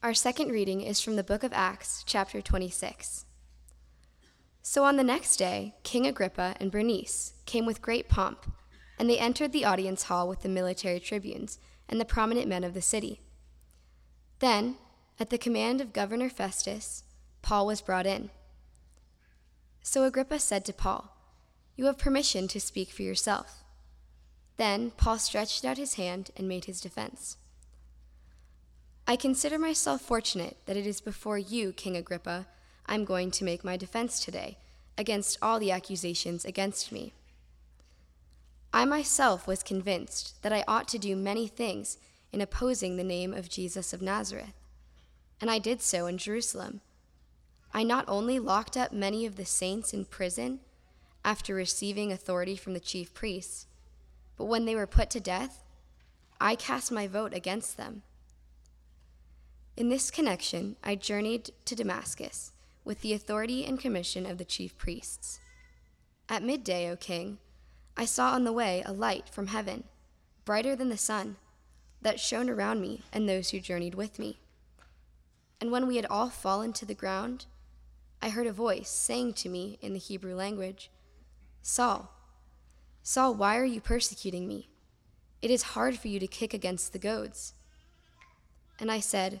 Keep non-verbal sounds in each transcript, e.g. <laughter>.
Our second reading is from the book of Acts, chapter 26. So on the next day, King Agrippa and Bernice came with great pomp, and they entered the audience hall with the military tribunes and the prominent men of the city. Then, at the command of Governor Festus, Paul was brought in. So Agrippa said to Paul, You have permission to speak for yourself. Then Paul stretched out his hand and made his defense. I consider myself fortunate that it is before you, King Agrippa, I'm going to make my defense today against all the accusations against me. I myself was convinced that I ought to do many things in opposing the name of Jesus of Nazareth, and I did so in Jerusalem. I not only locked up many of the saints in prison after receiving authority from the chief priests, but when they were put to death, I cast my vote against them. In this connection, I journeyed to Damascus with the authority and commission of the chief priests. At midday, O king, I saw on the way a light from heaven, brighter than the sun, that shone around me and those who journeyed with me. And when we had all fallen to the ground, I heard a voice saying to me in the Hebrew language, Saul, Saul, why are you persecuting me? It is hard for you to kick against the goads. And I said,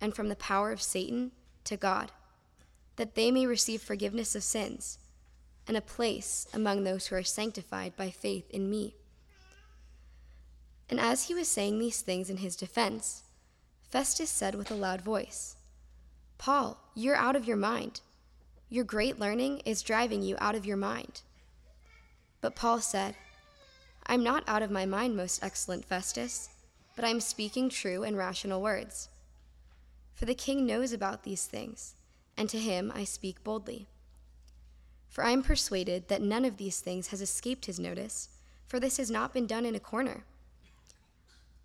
and from the power of Satan to God, that they may receive forgiveness of sins and a place among those who are sanctified by faith in me. And as he was saying these things in his defense, Festus said with a loud voice, Paul, you're out of your mind. Your great learning is driving you out of your mind. But Paul said, I'm not out of my mind, most excellent Festus, but I'm speaking true and rational words. For the king knows about these things, and to him I speak boldly. For I am persuaded that none of these things has escaped his notice, for this has not been done in a corner.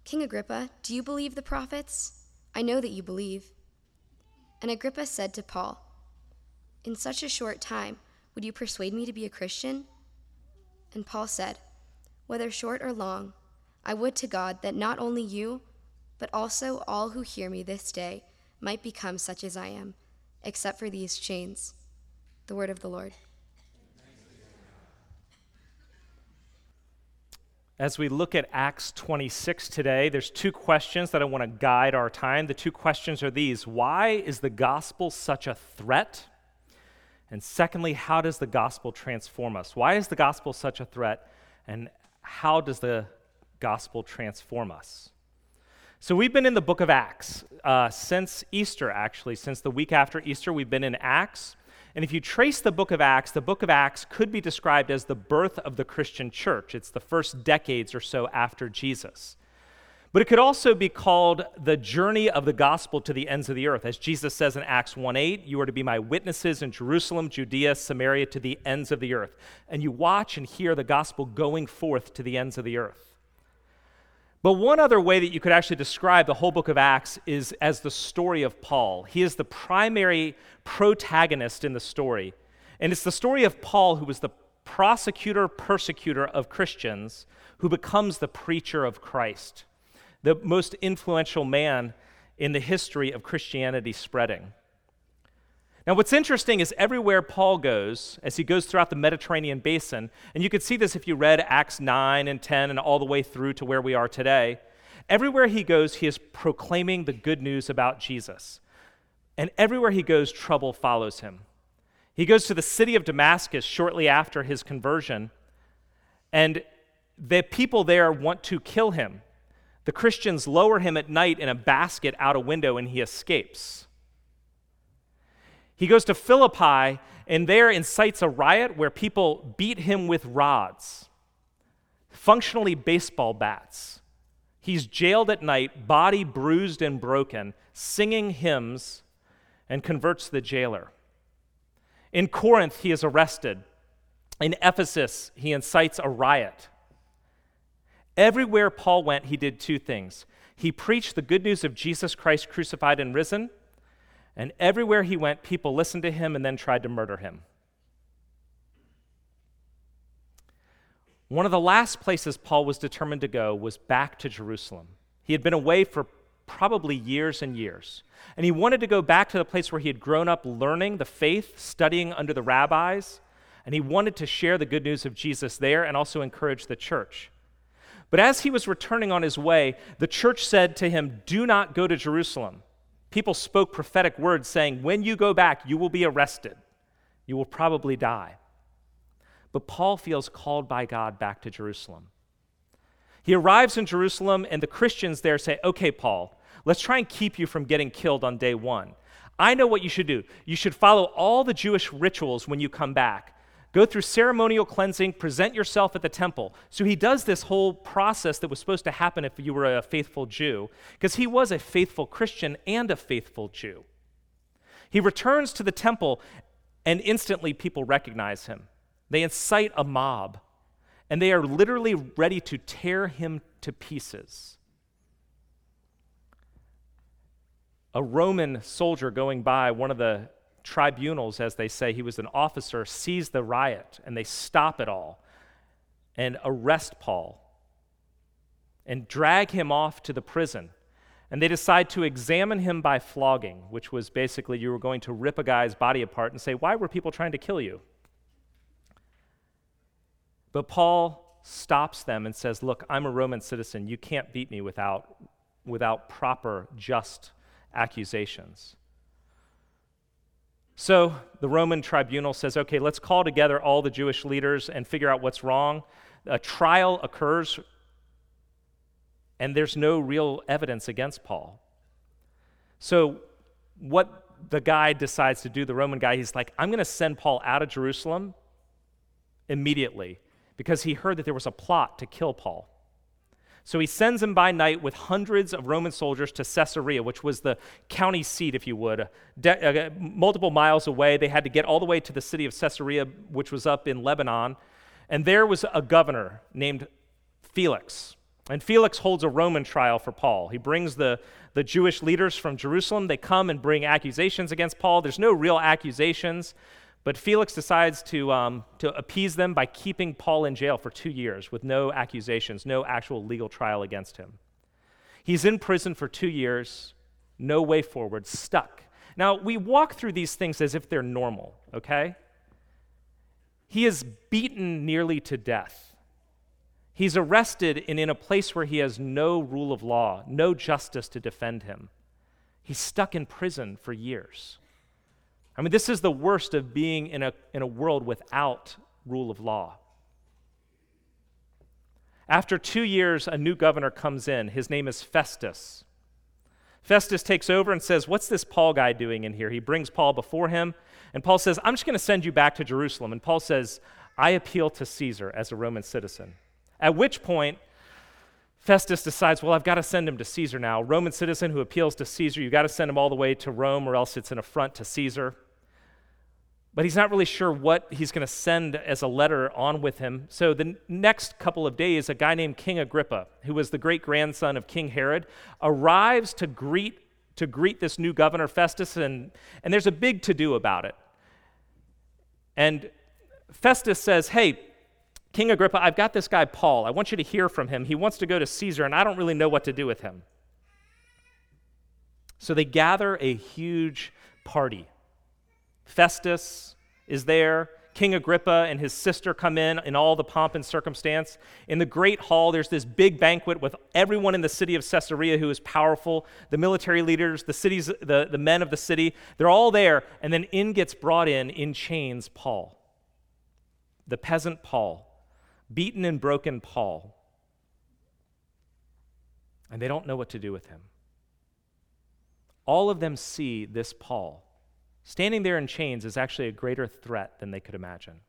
King Agrippa, do you believe the prophets? I know that you believe. And Agrippa said to Paul, In such a short time, would you persuade me to be a Christian? And Paul said, Whether short or long, I would to God that not only you, but also all who hear me this day might become such as I am, except for these chains. The word of the Lord. As we look at Acts 26 today, there's two questions that I want to guide our time. The two questions are these Why is the gospel such a threat? And secondly, how does the gospel transform us? Why is the gospel such a threat? And how does the gospel transform us? So, we've been in the book of Acts uh, since Easter, actually. Since the week after Easter, we've been in Acts. And if you trace the book of Acts, the book of Acts could be described as the birth of the Christian church. It's the first decades or so after Jesus. But it could also be called the journey of the gospel to the ends of the earth. As Jesus says in Acts 1 8, you are to be my witnesses in Jerusalem, Judea, Samaria, to the ends of the earth. And you watch and hear the gospel going forth to the ends of the earth. But one other way that you could actually describe the whole book of Acts is as the story of Paul. He is the primary protagonist in the story. And it's the story of Paul, who was the prosecutor, persecutor of Christians, who becomes the preacher of Christ, the most influential man in the history of Christianity spreading. Now, what's interesting is everywhere Paul goes, as he goes throughout the Mediterranean basin, and you could see this if you read Acts 9 and 10 and all the way through to where we are today, everywhere he goes, he is proclaiming the good news about Jesus. And everywhere he goes, trouble follows him. He goes to the city of Damascus shortly after his conversion, and the people there want to kill him. The Christians lower him at night in a basket out a window, and he escapes. He goes to Philippi and there incites a riot where people beat him with rods, functionally baseball bats. He's jailed at night, body bruised and broken, singing hymns, and converts the jailer. In Corinth, he is arrested. In Ephesus, he incites a riot. Everywhere Paul went, he did two things. He preached the good news of Jesus Christ crucified and risen, and everywhere he went, people listened to him and then tried to murder him. One of the last places Paul was determined to go was back to Jerusalem. He had been away for probably years and years. And he wanted to go back to the place where he had grown up learning the faith, studying under the rabbis, and he wanted to share the good news of Jesus there and also encourage the church. But as he was returning on his way, the church said to him, Do not go to Jerusalem. People spoke prophetic words saying, When you go back, you will be arrested. You will probably die. But Paul feels called by God back to Jerusalem. He arrives in Jerusalem, and the Christians there say, Okay, Paul, let's try and keep you from getting killed on day one. I know what you should do. You should follow all the Jewish rituals when you come back. Go through ceremonial cleansing, present yourself at the temple. So he does this whole process that was supposed to happen if you were a faithful Jew, because he was a faithful Christian and a faithful Jew. He returns to the temple, and instantly people recognize him. They incite a mob, and they are literally ready to tear him to pieces. A Roman soldier going by one of the tribunals, as they say, he was an officer, sees the riot, and they stop it all and arrest Paul and drag him off to the prison. And they decide to examine him by flogging, which was basically you were going to rip a guy's body apart and say, Why were people trying to kill you? But Paul stops them and says, Look, I'm a Roman citizen. You can't beat me without, without proper, just accusations. So the Roman tribunal says, Okay, let's call together all the Jewish leaders and figure out what's wrong. A trial occurs, and there's no real evidence against Paul. So, what the guy decides to do, the Roman guy, he's like, I'm going to send Paul out of Jerusalem immediately because he heard that there was a plot to kill Paul. So he sends him by night with hundreds of Roman soldiers to Caesarea, which was the county seat, if you would, de- uh, multiple miles away. They had to get all the way to the city of Caesarea, which was up in Lebanon. And there was a governor named Felix. And Felix holds a Roman trial for Paul. He brings the, the Jewish leaders from Jerusalem. They come and bring accusations against Paul. There's no real accusations. But Felix decides to, um, to appease them by keeping Paul in jail for two years with no accusations, no actual legal trial against him. He's in prison for two years, no way forward, stuck. Now, we walk through these things as if they're normal, okay? He is beaten nearly to death. He's arrested and in a place where he has no rule of law, no justice to defend him. He's stuck in prison for years. I mean, this is the worst of being in a, in a world without rule of law. After two years, a new governor comes in. His name is Festus. Festus takes over and says, What's this Paul guy doing in here? He brings Paul before him, and Paul says, I'm just going to send you back to Jerusalem. And Paul says, I appeal to Caesar as a Roman citizen. At which point, Festus decides, well, I've got to send him to Caesar now. Roman citizen who appeals to Caesar, you've got to send him all the way to Rome, or else it's an affront to Caesar. But he's not really sure what he's going to send as a letter on with him. So, the next couple of days, a guy named King Agrippa, who was the great grandson of King Herod, arrives to greet, to greet this new governor, Festus, and, and there's a big to do about it. And Festus says, Hey, King Agrippa, I've got this guy, Paul. I want you to hear from him. He wants to go to Caesar, and I don't really know what to do with him. So they gather a huge party. Festus is there. King Agrippa and his sister come in in all the pomp and circumstance. In the great hall, there's this big banquet with everyone in the city of Caesarea who is powerful, the military leaders, the cities, the, the men of the city. They're all there, and then in gets brought in in chains Paul, the peasant Paul, beaten and broken Paul. And they don't know what to do with him. All of them see this Paul Standing there in chains is actually a greater threat than they could imagine.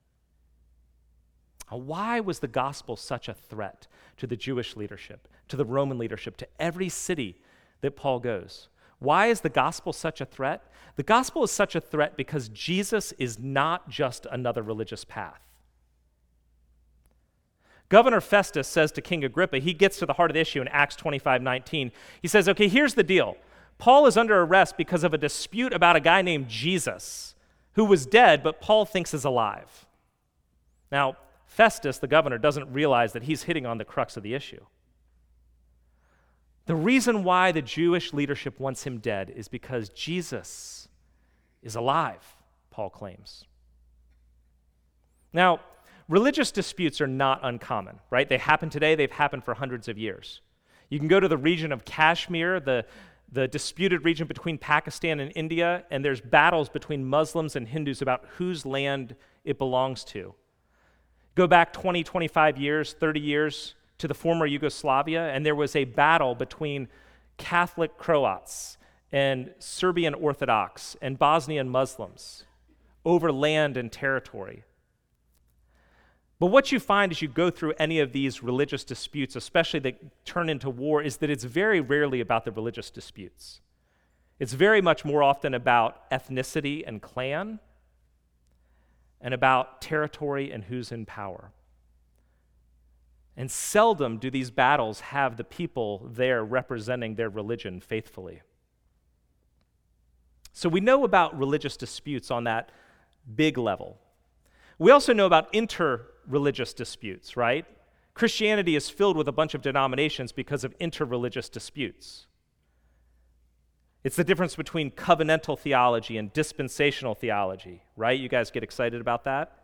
Why was the gospel such a threat to the Jewish leadership, to the Roman leadership, to every city that Paul goes? Why is the gospel such a threat? The gospel is such a threat because Jesus is not just another religious path. Governor Festus says to King Agrippa, he gets to the heart of the issue in Acts 25 19. He says, Okay, here's the deal. Paul is under arrest because of a dispute about a guy named Jesus who was dead, but Paul thinks is alive. Now, Festus, the governor, doesn't realize that he's hitting on the crux of the issue. The reason why the Jewish leadership wants him dead is because Jesus is alive, Paul claims. Now, religious disputes are not uncommon, right? They happen today, they've happened for hundreds of years. You can go to the region of Kashmir, the, the disputed region between Pakistan and India, and there's battles between Muslims and Hindus about whose land it belongs to. Go back 20, 25 years, 30 years to the former Yugoslavia, and there was a battle between Catholic Croats and Serbian Orthodox and Bosnian Muslims over land and territory. But what you find as you go through any of these religious disputes, especially that turn into war, is that it's very rarely about the religious disputes. It's very much more often about ethnicity and clan and about territory and who's in power. And seldom do these battles have the people there representing their religion faithfully. So we know about religious disputes on that big level. We also know about interreligious disputes, right? Christianity is filled with a bunch of denominations because of interreligious disputes. It's the difference between covenantal theology and dispensational theology, right? You guys get excited about that?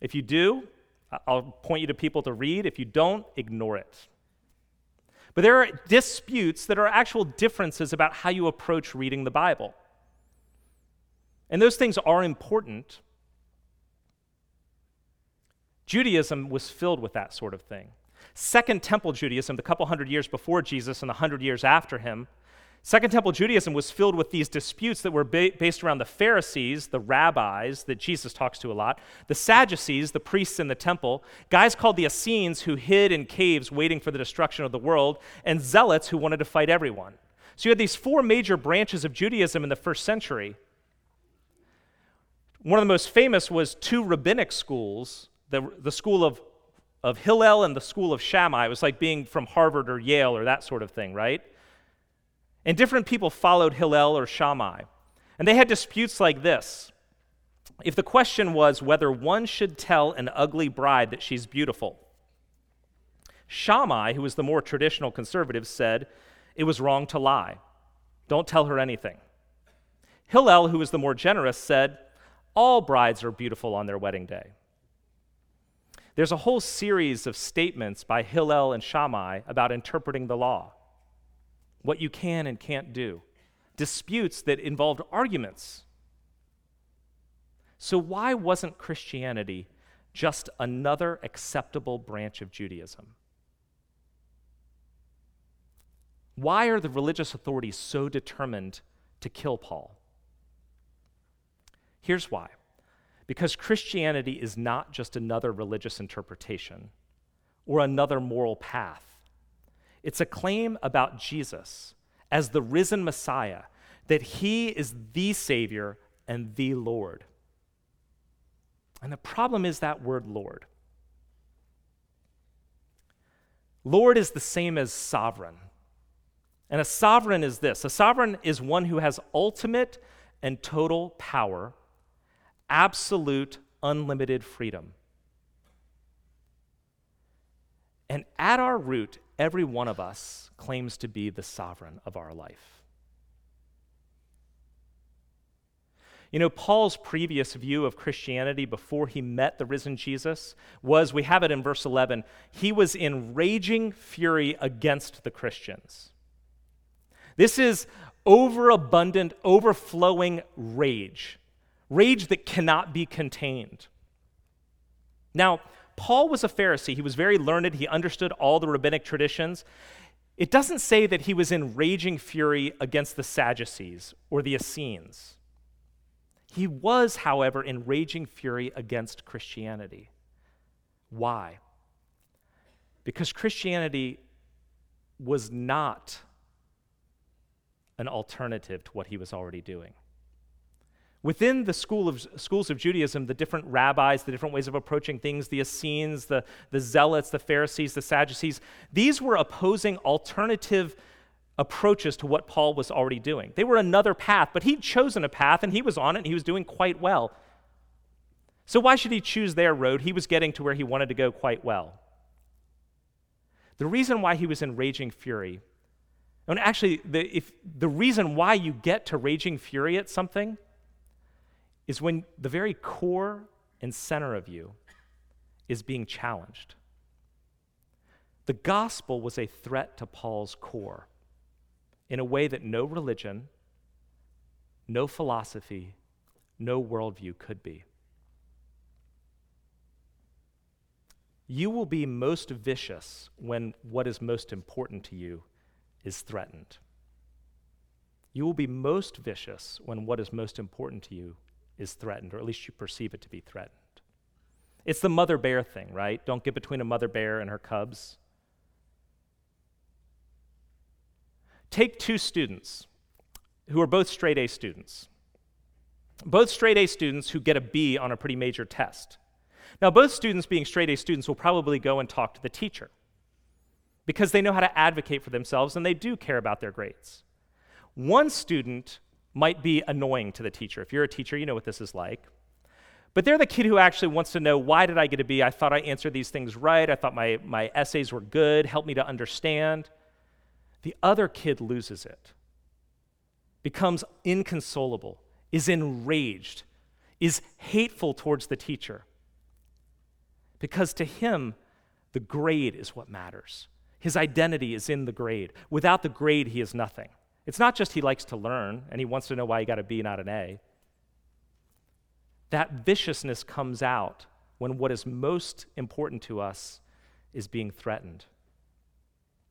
If you do, I'll point you to people to read. If you don't, ignore it. But there are disputes that are actual differences about how you approach reading the Bible. And those things are important. Judaism was filled with that sort of thing. Second Temple Judaism, the couple hundred years before Jesus and the hundred years after him, Second Temple Judaism was filled with these disputes that were ba- based around the Pharisees, the rabbis that Jesus talks to a lot, the Sadducees, the priests in the temple, guys called the Essenes who hid in caves waiting for the destruction of the world, and zealots who wanted to fight everyone. So you had these four major branches of Judaism in the first century. One of the most famous was two rabbinic schools the, the school of, of Hillel and the school of Shammai. It was like being from Harvard or Yale or that sort of thing, right? And different people followed Hillel or Shammai. And they had disputes like this. If the question was whether one should tell an ugly bride that she's beautiful, Shammai, who was the more traditional conservative, said it was wrong to lie. Don't tell her anything. Hillel, who was the more generous, said all brides are beautiful on their wedding day. There's a whole series of statements by Hillel and Shammai about interpreting the law, what you can and can't do, disputes that involved arguments. So, why wasn't Christianity just another acceptable branch of Judaism? Why are the religious authorities so determined to kill Paul? Here's why because Christianity is not just another religious interpretation or another moral path. It's a claim about Jesus as the risen Messiah, that he is the Savior and the Lord. And the problem is that word Lord. Lord is the same as sovereign. And a sovereign is this a sovereign is one who has ultimate and total power absolute, unlimited freedom. And at our root, every one of us claims to be the sovereign of our life. You know, Paul's previous view of Christianity before he met the risen Jesus was we have it in verse 11 he was in raging fury against the Christians. This is overabundant, overflowing rage rage that cannot be contained. Now, Paul was a Pharisee. He was very learned. He understood all the rabbinic traditions. It doesn't say that he was in raging fury against the Sadducees or the Essenes. He was, however, in raging fury against Christianity. Why? Because Christianity was not an alternative to what he was already doing. Within the school of, schools of Judaism, the different rabbis, the different ways of approaching things, the Essenes, the, the Zealots, the Pharisees, the Sadducees, these were opposing alternative approaches to what Paul was already doing. They were another path, but he'd chosen a path and he was on it and he was doing quite well. So why should he choose their road? He was getting to where he wanted to go quite well. The reason why he was in raging fury, and actually, the, if, the reason why you get to raging fury at something is when the very core and center of you is being challenged. The gospel was a threat to Paul's core in a way that no religion, no philosophy, no worldview could be. You will be most vicious when what is most important to you is threatened. You will be most vicious when what is most important to you is threatened, or at least you perceive it to be threatened. It's the mother bear thing, right? Don't get between a mother bear and her cubs. Take two students who are both straight A students. Both straight A students who get a B on a pretty major test. Now, both students, being straight A students, will probably go and talk to the teacher because they know how to advocate for themselves and they do care about their grades. One student might be annoying to the teacher. If you're a teacher, you know what this is like. But they're the kid who actually wants to know why did I get a B? I thought I answered these things right. I thought my, my essays were good, help me to understand. The other kid loses it, becomes inconsolable, is enraged, is hateful towards the teacher. Because to him, the grade is what matters. His identity is in the grade. Without the grade, he is nothing. It's not just he likes to learn and he wants to know why he got a B, not an A. That viciousness comes out when what is most important to us is being threatened.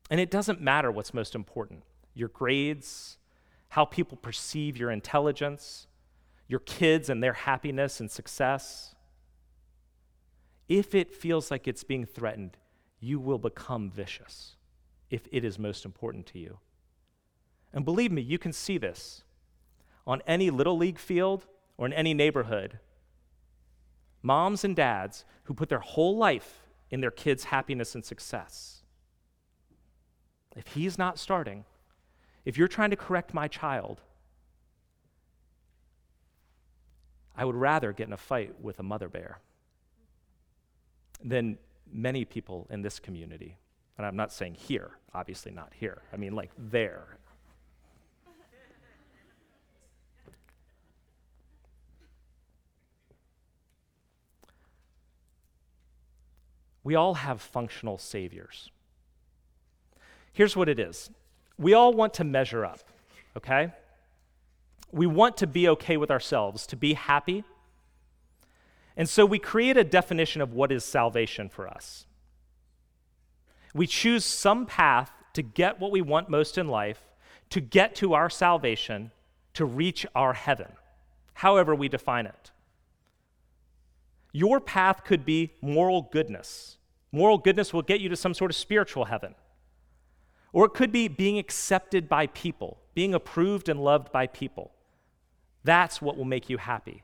And it doesn't matter what's most important your grades, how people perceive your intelligence, your kids and their happiness and success. If it feels like it's being threatened, you will become vicious if it is most important to you. And believe me, you can see this on any little league field or in any neighborhood. Moms and dads who put their whole life in their kids' happiness and success. If he's not starting, if you're trying to correct my child, I would rather get in a fight with a mother bear than many people in this community. And I'm not saying here, obviously not here. I mean, like there, we all have functional saviors. Here's what it is we all want to measure up, okay? We want to be okay with ourselves, to be happy. And so we create a definition of what is salvation for us. We choose some path to get what we want most in life, to get to our salvation, to reach our heaven, however we define it. Your path could be moral goodness. Moral goodness will get you to some sort of spiritual heaven. Or it could be being accepted by people, being approved and loved by people. That's what will make you happy.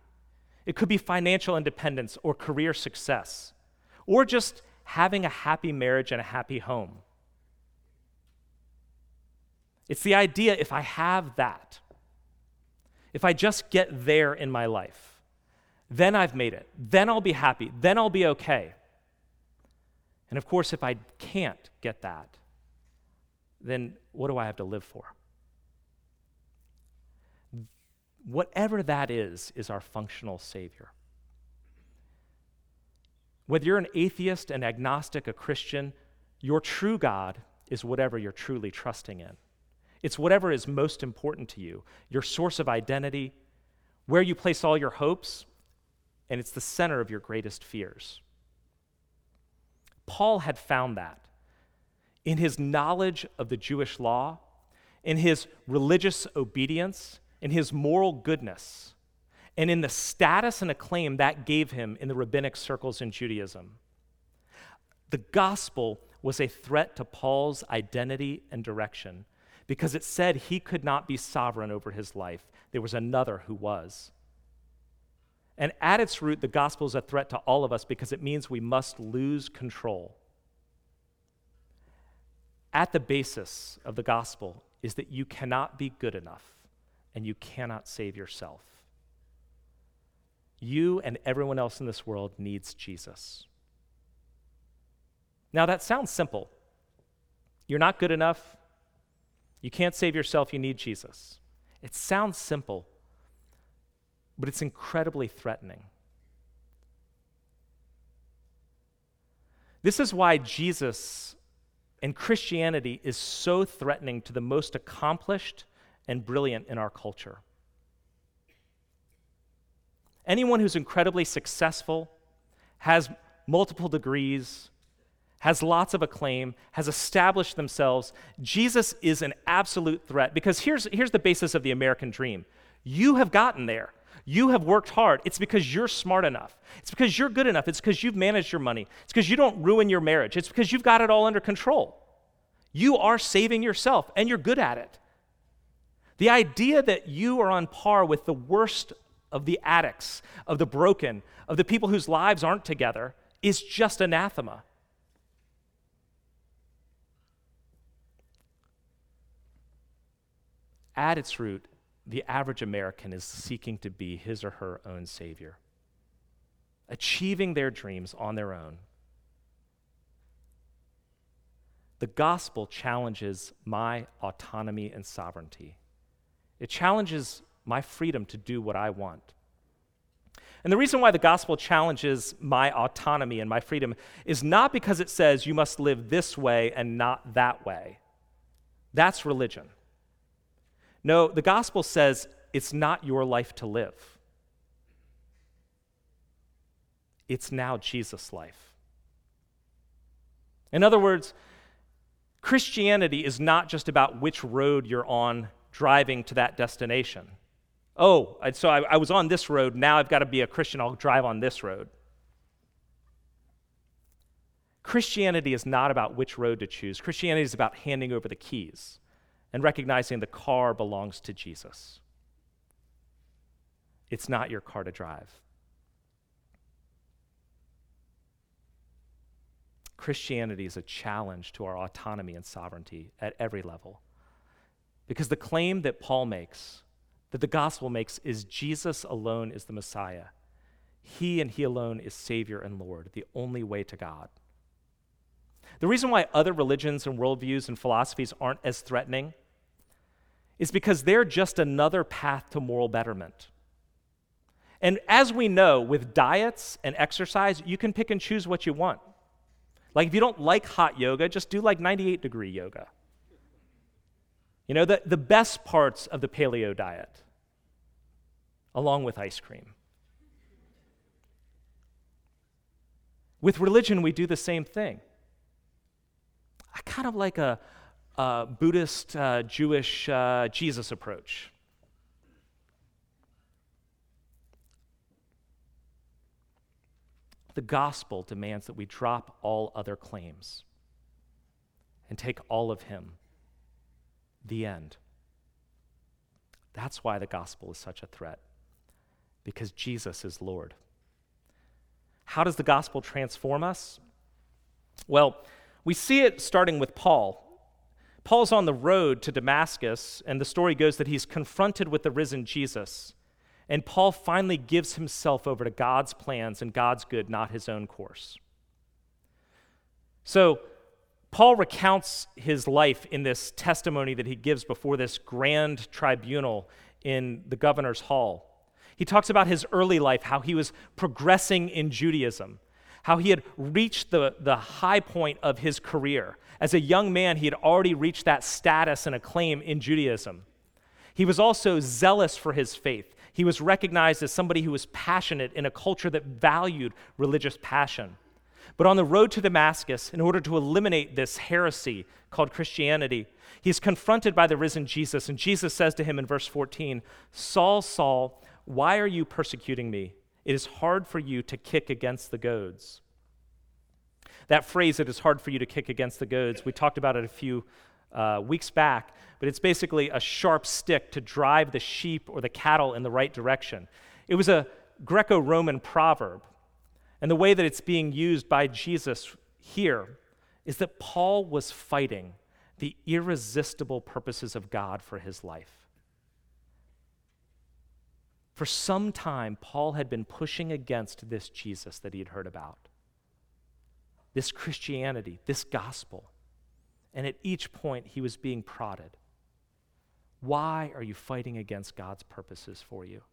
It could be financial independence or career success, or just having a happy marriage and a happy home. It's the idea if I have that, if I just get there in my life, then I've made it. Then I'll be happy. Then I'll be okay. And of course, if I can't get that, then what do I have to live for? Whatever that is, is our functional Savior. Whether you're an atheist, an agnostic, a Christian, your true God is whatever you're truly trusting in. It's whatever is most important to you, your source of identity, where you place all your hopes, and it's the center of your greatest fears. Paul had found that in his knowledge of the Jewish law, in his religious obedience, in his moral goodness. and in the status and acclaim that gave him in the rabbinic circles in Judaism. The gospel was a threat to Paul's identity and direction because it said he could not be sovereign over his life. There was another who was. And at its root, the gospel is a threat to all of us because it means we must lose control. At the basis of the gospel is that you cannot be good enough and you cannot save yourself. You and everyone else in this world needs Jesus. Now, that sounds simple. You're not good enough. You can't save yourself. You need Jesus. It sounds simple, but it's incredibly threatening. This is why Jesus and Christianity is so threatening to the most accomplished and brilliant in our culture. Anyone who's incredibly successful, has multiple degrees, has lots of acclaim, has established themselves, Jesus is an absolute threat because here's, here's the basis of the American dream. You have gotten there. You have worked hard. It's because you're smart enough. It's because you're good enough. It's because you've managed your money. It's because you don't ruin your marriage. It's because you've got it all under control. You are saving yourself and you're good at it. The idea that you are on par with the worst of the addicts, of the broken, of the people whose lives aren't together is just anathema. At its root, the average American is seeking to be his or her own savior, achieving their dreams on their own. The gospel challenges my autonomy and sovereignty. It challenges my freedom to do what I want. And the reason why the gospel challenges my autonomy and my freedom is not because it says you must live this way and not that way. That's religion. No, the gospel says it's not your life to live. It's now Jesus' life. In other words, Christianity is not just about which road you're on driving to that destination. Oh, so I, I was on this road, now I've got to be a Christian, I'll drive on this road. Christianity is not about which road to choose. Christianity is about handing over the keys and recognizing the car belongs to Jesus. It's not your car to drive. Christianity is a challenge to our autonomy and sovereignty at every level. Because the claim that Paul makes, that the gospel makes, is Jesus alone is the Messiah. He and He alone is Savior and Lord, the only way to God. The reason why other religions and worldviews and philosophies aren't as threatening is because they're just another path to moral betterment. And as we know, with diets and exercise, you can pick and choose what you want. Like, if you don't like hot yoga, just do like 98 degree yoga. You know, the, the best parts of the paleo diet, along with ice cream. With religion, we do the same thing. I kind of like a, uh, Buddhist, uh, Jewish uh, Jesus approach. The gospel demands that we drop all other claims and take all of Him. The end. That's why the gospel is such a threat, because Jesus is Lord. How does the gospel transform us? Well, we see it starting with Paul. Paul's on the road to Damascus, and the story goes that he's confronted with the risen Jesus. And Paul finally gives himself over to God's plans and God's good, not his own course. So, Paul recounts his life in this testimony that he gives before this grand tribunal in the governor's hall. He talks about his early life, how he was progressing in Judaism, how he had reached the, the high point of his career. As a young man, he had already reached that status and acclaim in Judaism. He was also zealous for his faith. He was recognized as somebody who was passionate in a culture that valued religious passion. But on the road to Damascus, in order to eliminate this heresy called Christianity, he's confronted by the risen Jesus. And Jesus says to him in verse 14 Saul, Saul, Why are you persecuting me? It is hard for you to kick against the goads. That phrase, it is hard for you to kick against the goads, we talked about it a few uh, weeks back, but it's basically a sharp stick to drive the sheep or the cattle in the right direction. It was a Greco Roman proverb. And the way that it's being used by Jesus here is that Paul was fighting the irresistible purposes of God for his life. For some time, Paul had been pushing against this Jesus that he had heard about, this Christianity, this gospel. And at each point, he was being prodded. Why are you fighting against God's purposes for you?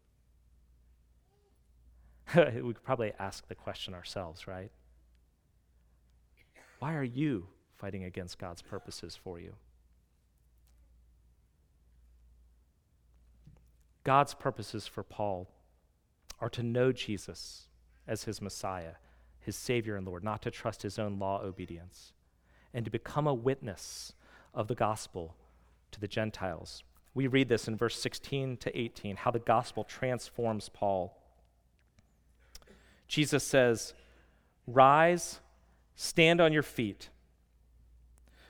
<laughs> we could probably ask the question ourselves, right? Why are you fighting against God's purposes for you? God's purposes for Paul are to know Jesus as his Messiah, his Savior and Lord, not to trust his own law obedience, and to become a witness of the gospel to the Gentiles. We read this in verse 16 to 18, how the gospel transforms Paul. Jesus says, Rise, stand on your feet.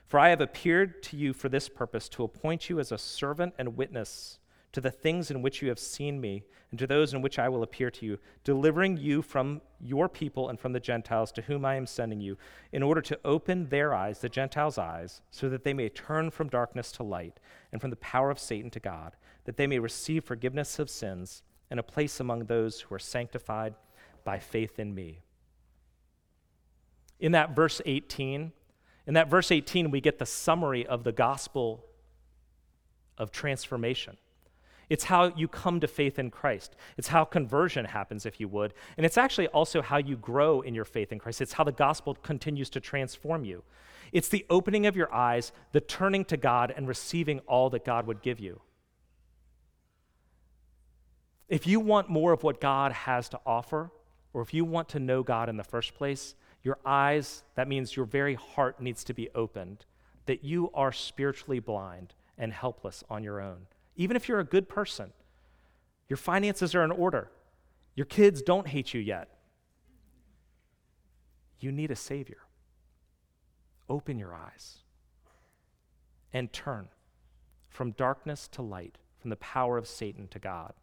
For I have appeared to you for this purpose, to appoint you as a servant and witness to the things in which you have seen me, and to those in which I will appear to you, delivering you from your people and from the Gentiles to whom I am sending you, in order to open their eyes, the Gentiles' eyes, so that they may turn from darkness to light, and from the power of Satan to God, that they may receive forgiveness of sins and a place among those who are sanctified by faith in me. In that verse 18, in that verse 18, we get the summary of the gospel of transformation. It's how you come to faith in Christ. It's how conversion happens, if you would. And it's actually also how you grow in your faith in Christ. It's how the gospel continues to transform you. It's the opening of your eyes, the turning to God, and receiving all that God would give you. If you want more of what God has to offer, or if you want to know God in the first place, your eyes, that means your very heart needs to be opened, that you are spiritually blind and helpless on your own. Even if you're a good person, your finances are in order, your kids don't hate you yet. You need a Savior. Open your eyes and turn from darkness to light, from the power of Satan to God.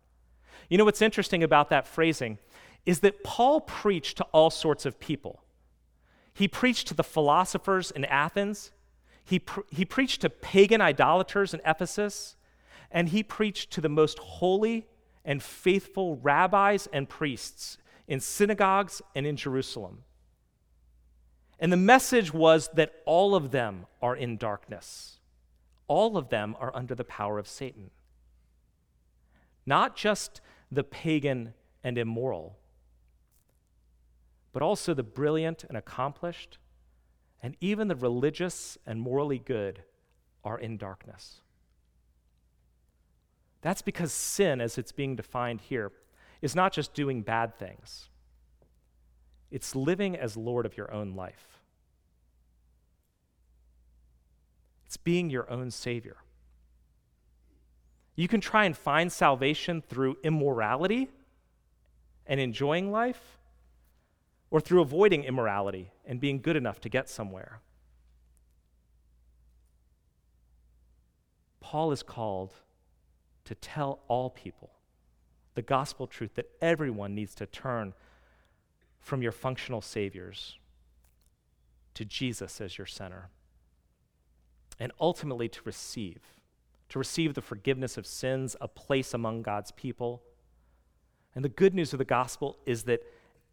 You know what's interesting about that phrasing is that Paul preached to all sorts of people. He preached to the philosophers in Athens, he, he preached to pagan idolaters in Ephesus, and he preached to the most holy and faithful rabbis and priests in synagogues and in Jerusalem. And the message was that all of them are in darkness. All of them are under the power of Satan. Not just the pagan and immoral, but also the brilliant and accomplished, and even the religious and morally good are in darkness. That's because sin, as it's being defined here, is not just doing bad things, it's living as Lord of your own life. It's being your own Savior. You can try and find salvation through immorality and enjoying life, or through avoiding immorality and being good enough to get somewhere. Paul is called to tell all people the gospel truth that everyone needs to turn from your functional saviors to Jesus as your center. And ultimately to receive, to receive the forgiveness of sins, a place among God's people. And the good news of the gospel is that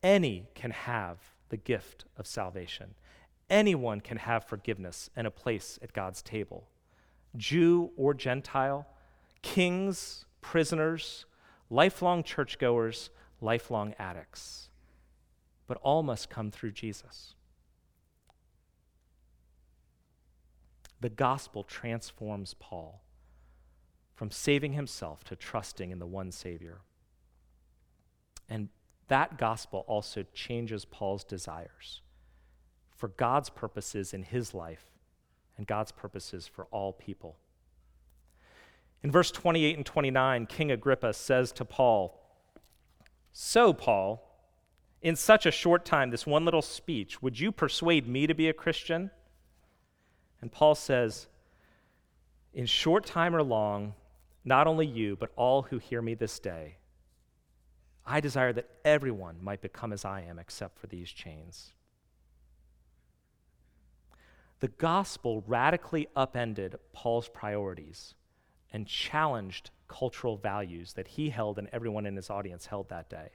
any can have the gift of salvation. Anyone can have forgiveness and a place at God's table. Jew or Gentile, kings, prisoners, lifelong churchgoers, lifelong addicts. But all must come through Jesus. The gospel transforms Paul from saving himself to trusting in the one Savior. And that gospel also changes Paul's desires for God's purposes in his life and God's purposes for all people. In verse 28 and 29, King Agrippa says to Paul, So, Paul, in such a short time, this one little speech, would you persuade me to be a Christian? And Paul says, In short time or long, not only you, but all who hear me this day, I desire that everyone might become as I am, except for these chains. The gospel radically upended Paul's priorities and challenged cultural values that he held and everyone in his audience held that day.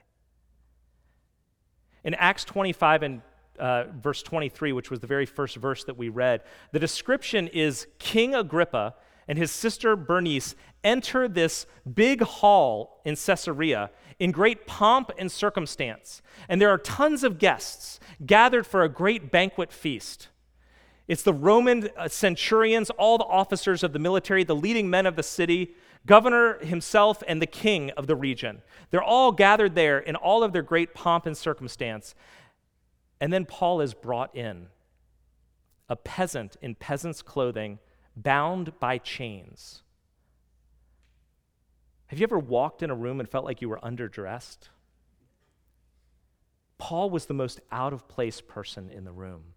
In Acts 25 and uh, verse 23, which was the very first verse that we read, the description is King Agrippa and his sister Bernice enter this big hall in Caesarea in great pomp and circumstance. And there are tons of guests gathered for a great banquet feast. It's the Roman uh, centurions, all the officers of the military, the leading men of the city, governor himself, and the king of the region. They're all gathered there in all of their great pomp and circumstance. And then Paul is brought in, a peasant in peasant's clothing, bound by chains. Have you ever walked in a room and felt like you were underdressed? Paul was the most out of place person in the room.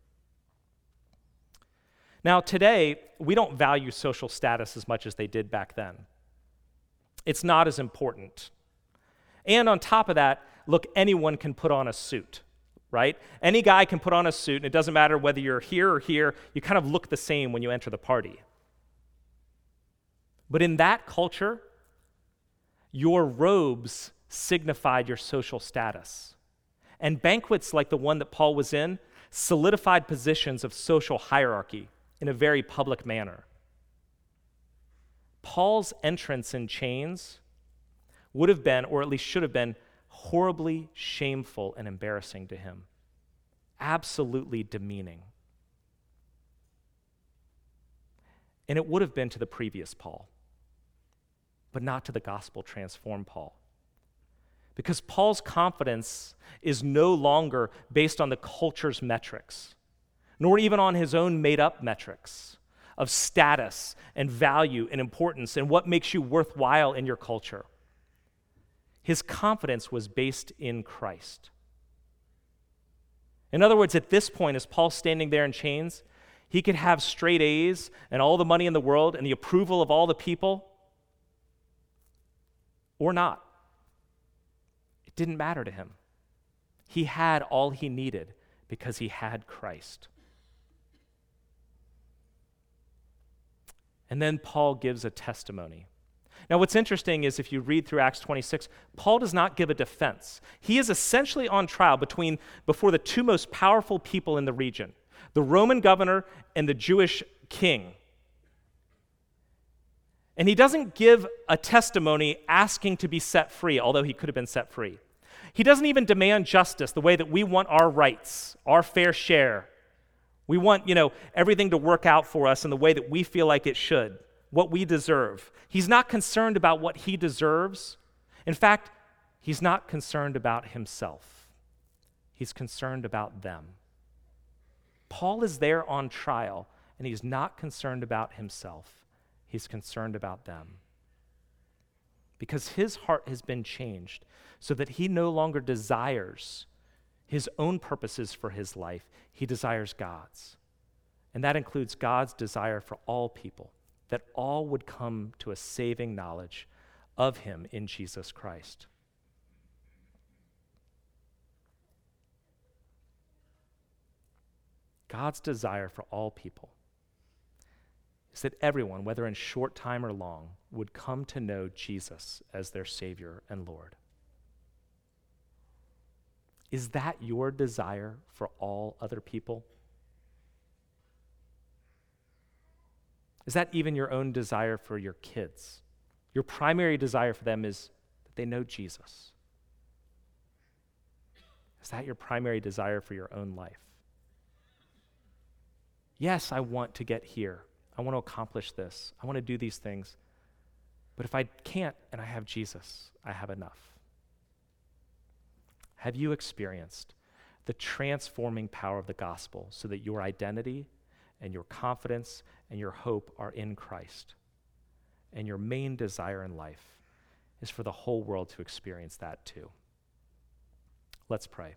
Now, today, we don't value social status as much as they did back then. It's not as important. And on top of that, look, anyone can put on a suit, right? Any guy can put on a suit, and it doesn't matter whether you're here or here, you kind of look the same when you enter the party. But in that culture, your robes signified your social status. And banquets like the one that Paul was in solidified positions of social hierarchy in a very public manner. Paul's entrance in chains would have been, or at least should have been, horribly shameful and embarrassing to him, absolutely demeaning. And it would have been to the previous Paul, but not to the gospel transformed Paul. Because Paul's confidence is no longer based on the culture's metrics nor even on his own made up metrics of status and value and importance and what makes you worthwhile in your culture. His confidence was based in Christ. In other words, at this point, as Paul's standing there in chains, he could have straight A's and all the money in the world and the approval of all the people, or not. It didn't matter to him. He had all he needed because he had Christ. And then Paul gives a testimony. Now, what's interesting is if you read through Acts 26, Paul does not give a defense. He is essentially on trial between, before the two most powerful people in the region the Roman governor and the Jewish king. And he doesn't give a testimony asking to be set free, although he could have been set free. He doesn't even demand justice the way that we want our rights, our fair share. We want, you know, everything to work out for us in the way that we feel like it should, what we deserve. He's not concerned about what he deserves. In fact, he's not concerned about himself. He's concerned about them. Paul is there on trial, and he's not concerned about himself. He's concerned about them. Because his heart has been changed so that he no longer desires his own purposes for his life, he desires God's. And that includes God's desire for all people, that all would come to a saving knowledge of him in Jesus Christ. God's desire for all people is that everyone, whether in short time or long, would come to know Jesus as their Savior and Lord. Is that your desire for all other people? Is that even your own desire for your kids? Your primary desire for them is that they know Jesus. Is that your primary desire for your own life? Yes, I want to get here. I want to accomplish this. I want to do these things. But if I can't and I have Jesus, I have enough. Have you experienced the transforming power of the gospel so that your identity and your confidence and your hope are in Christ? And your main desire in life is for the whole world to experience that too. Let's pray.